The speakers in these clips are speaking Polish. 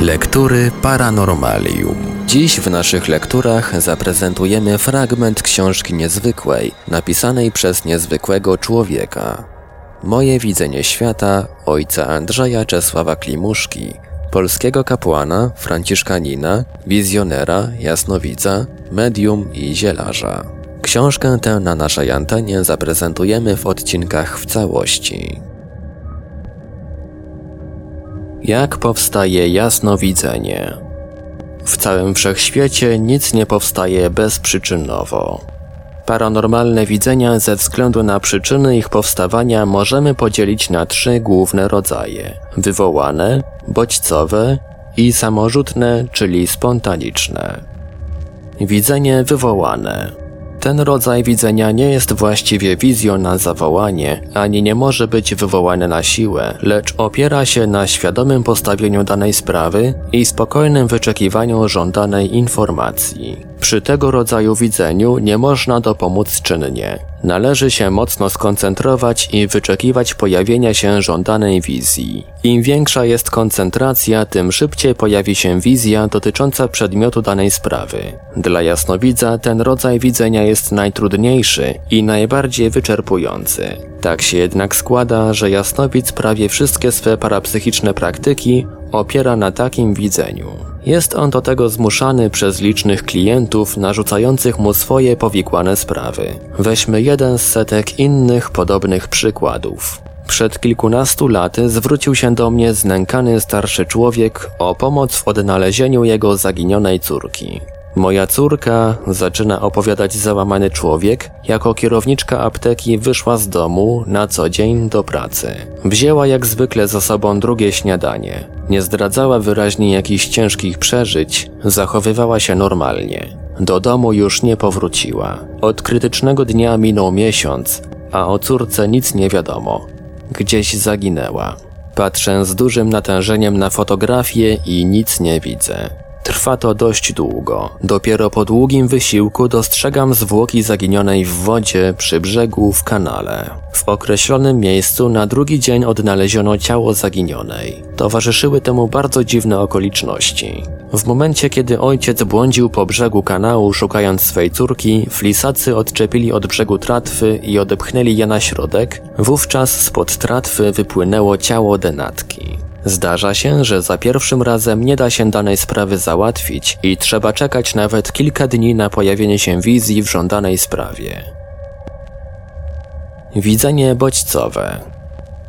Lektury Paranormalium. Dziś w naszych lekturach zaprezentujemy fragment książki niezwykłej, napisanej przez niezwykłego człowieka. Moje widzenie świata ojca Andrzeja Czesława Klimuszki, polskiego kapłana, franciszkanina, wizjonera, jasnowidza, medium i zielarza. Książkę tę na naszej antenie zaprezentujemy w odcinkach w całości. Jak powstaje jasnowidzenie? W całym wszechświecie nic nie powstaje bezprzyczynowo. Paranormalne widzenia ze względu na przyczyny ich powstawania możemy podzielić na trzy główne rodzaje: wywołane, bodźcowe i samorzutne, czyli spontaniczne. Widzenie wywołane ten rodzaj widzenia nie jest właściwie wizją na zawołanie, ani nie może być wywołany na siłę, lecz opiera się na świadomym postawieniu danej sprawy i spokojnym wyczekiwaniu żądanej informacji. Przy tego rodzaju widzeniu nie można dopomóc czynnie. Należy się mocno skoncentrować i wyczekiwać pojawienia się żądanej wizji. Im większa jest koncentracja, tym szybciej pojawi się wizja dotycząca przedmiotu danej sprawy. Dla jasnowidza ten rodzaj widzenia jest najtrudniejszy i najbardziej wyczerpujący. Tak się jednak składa, że jasnowidz prawie wszystkie swe parapsychiczne praktyki opiera na takim widzeniu. Jest on do tego zmuszany przez licznych klientów narzucających mu swoje powikłane sprawy. Weźmy jeden z setek innych podobnych przykładów. Przed kilkunastu laty zwrócił się do mnie znękany starszy człowiek o pomoc w odnalezieniu jego zaginionej córki. Moja córka, zaczyna opowiadać załamany człowiek, jako kierowniczka apteki wyszła z domu na co dzień do pracy. Wzięła jak zwykle za sobą drugie śniadanie. Nie zdradzała wyraźnie jakichś ciężkich przeżyć, zachowywała się normalnie. Do domu już nie powróciła. Od krytycznego dnia minął miesiąc, a o córce nic nie wiadomo. Gdzieś zaginęła. Patrzę z dużym natężeniem na fotografię i nic nie widzę. Trwa to dość długo. Dopiero po długim wysiłku dostrzegam zwłoki zaginionej w wodzie przy brzegu w kanale. W określonym miejscu na drugi dzień odnaleziono ciało zaginionej. Towarzyszyły temu bardzo dziwne okoliczności. W momencie, kiedy ojciec błądził po brzegu kanału szukając swej córki, flisacy odczepili od brzegu tratwy i odepchnęli je na środek, wówczas spod tratwy wypłynęło ciało denatki. Zdarza się, że za pierwszym razem nie da się danej sprawy załatwić i trzeba czekać nawet kilka dni na pojawienie się wizji w żądanej sprawie. Widzenie bodźcowe.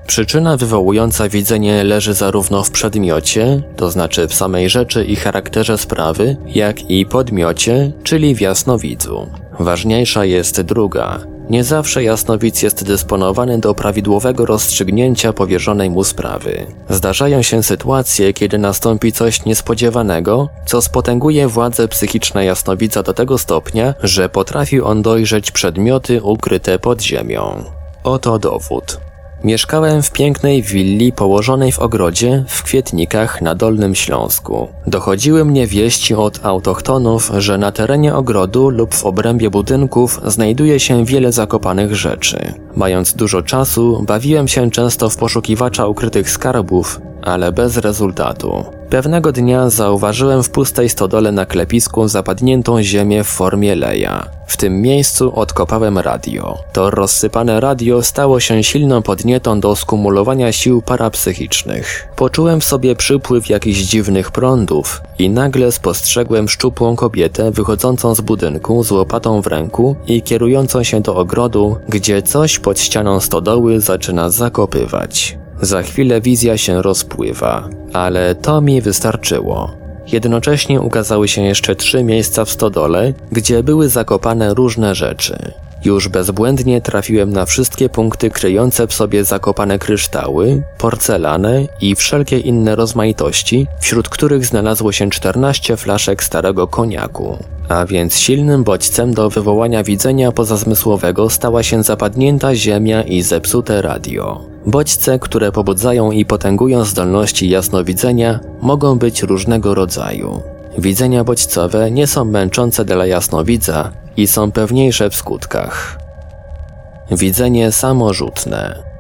Przyczyna wywołująca widzenie leży zarówno w przedmiocie, to znaczy w samej rzeczy i charakterze sprawy, jak i podmiocie, czyli w jasnowidzu. Ważniejsza jest druga, nie zawsze jasnowic jest dysponowany do prawidłowego rozstrzygnięcia powierzonej mu sprawy. Zdarzają się sytuacje, kiedy nastąpi coś niespodziewanego, co spotęguje władze psychiczne jasnowidza do tego stopnia, że potrafi on dojrzeć przedmioty ukryte pod ziemią. Oto dowód. Mieszkałem w pięknej willi położonej w ogrodzie w Kwietnikach na Dolnym Śląsku. Dochodziły mnie wieści od autochtonów, że na terenie ogrodu lub w obrębie budynków znajduje się wiele zakopanych rzeczy. Mając dużo czasu, bawiłem się często w poszukiwacza ukrytych skarbów, ale bez rezultatu. Pewnego dnia zauważyłem w pustej stodole na klepisku zapadniętą ziemię w formie leja. W tym miejscu odkopałem radio. To rozsypane radio stało się silną podnietą do skumulowania sił parapsychicznych. Poczułem w sobie przypływ jakichś dziwnych prądów i nagle spostrzegłem szczupłą kobietę wychodzącą z budynku z łopatą w ręku i kierującą się do ogrodu, gdzie coś pod ścianą stodoły zaczyna zakopywać. Za chwilę wizja się rozpływa, ale to mi wystarczyło. Jednocześnie ukazały się jeszcze trzy miejsca w stodole, gdzie były zakopane różne rzeczy. Już bezbłędnie trafiłem na wszystkie punkty kryjące w sobie zakopane kryształy, porcelanę i wszelkie inne rozmaitości, wśród których znalazło się 14 flaszek starego koniaku. A więc silnym bodźcem do wywołania widzenia pozazmysłowego stała się zapadnięta ziemia i zepsute radio. Bodźce, które pobudzają i potęgują zdolności jasnowidzenia, mogą być różnego rodzaju. Widzenia bodźcowe nie są męczące dla jasnowidza i są pewniejsze w skutkach. Widzenie samorzutne.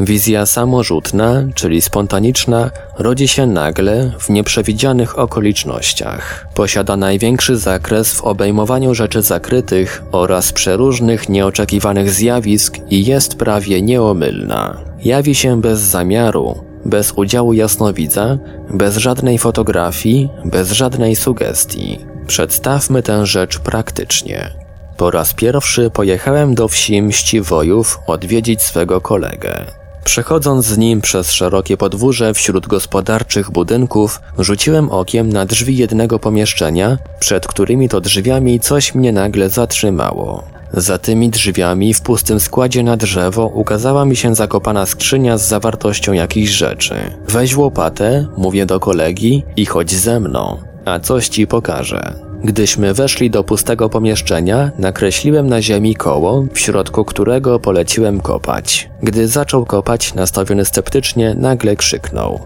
Wizja samorzutna, czyli spontaniczna, rodzi się nagle w nieprzewidzianych okolicznościach. Posiada największy zakres w obejmowaniu rzeczy zakrytych oraz przeróżnych nieoczekiwanych zjawisk i jest prawie nieomylna. Jawi się bez zamiaru, bez udziału jasnowidza, bez żadnej fotografii, bez żadnej sugestii. Przedstawmy tę rzecz praktycznie. Po raz pierwszy pojechałem do wsi Mściwojów odwiedzić swego kolegę. Przechodząc z nim przez szerokie podwórze wśród gospodarczych budynków, rzuciłem okiem na drzwi jednego pomieszczenia, przed którymi to drzwiami coś mnie nagle zatrzymało. Za tymi drzwiami w pustym składzie na drzewo ukazała mi się zakopana skrzynia z zawartością jakichś rzeczy. Weź łopatę, mówię do kolegi i chodź ze mną, a coś ci pokażę. Gdyśmy weszli do pustego pomieszczenia, nakreśliłem na ziemi koło, w środku którego poleciłem kopać. Gdy zaczął kopać, nastawiony sceptycznie, nagle krzyknął.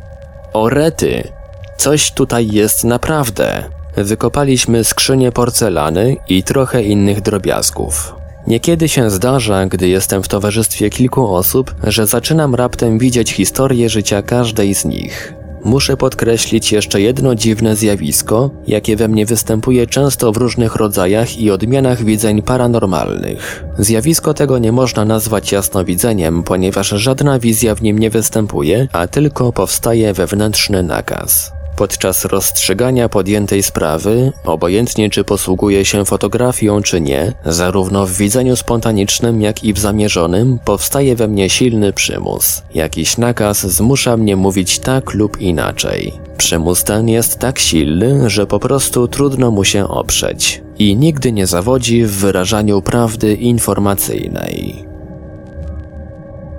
O rety! Coś tutaj jest naprawdę! Wykopaliśmy skrzynię porcelany i trochę innych drobiazgów. Niekiedy się zdarza, gdy jestem w towarzystwie kilku osób, że zaczynam raptem widzieć historię życia każdej z nich. Muszę podkreślić jeszcze jedno dziwne zjawisko, jakie we mnie występuje często w różnych rodzajach i odmianach widzeń paranormalnych. Zjawisko tego nie można nazwać jasnowidzeniem, ponieważ żadna wizja w nim nie występuje, a tylko powstaje wewnętrzny nakaz. Podczas rozstrzygania podjętej sprawy, obojętnie czy posługuje się fotografią czy nie, zarówno w widzeniu spontanicznym jak i w zamierzonym powstaje we mnie silny przymus. Jakiś nakaz zmusza mnie mówić tak lub inaczej. Przymus ten jest tak silny, że po prostu trudno mu się oprzeć i nigdy nie zawodzi w wyrażaniu prawdy informacyjnej.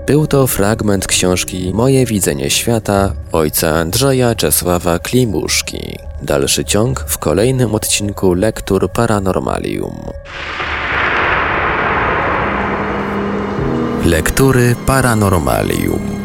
Był to fragment książki Moje widzenie świata ojca Andrzeja Czesława Klimuszki. Dalszy ciąg w kolejnym odcinku Lektur Paranormalium. Lektury Paranormalium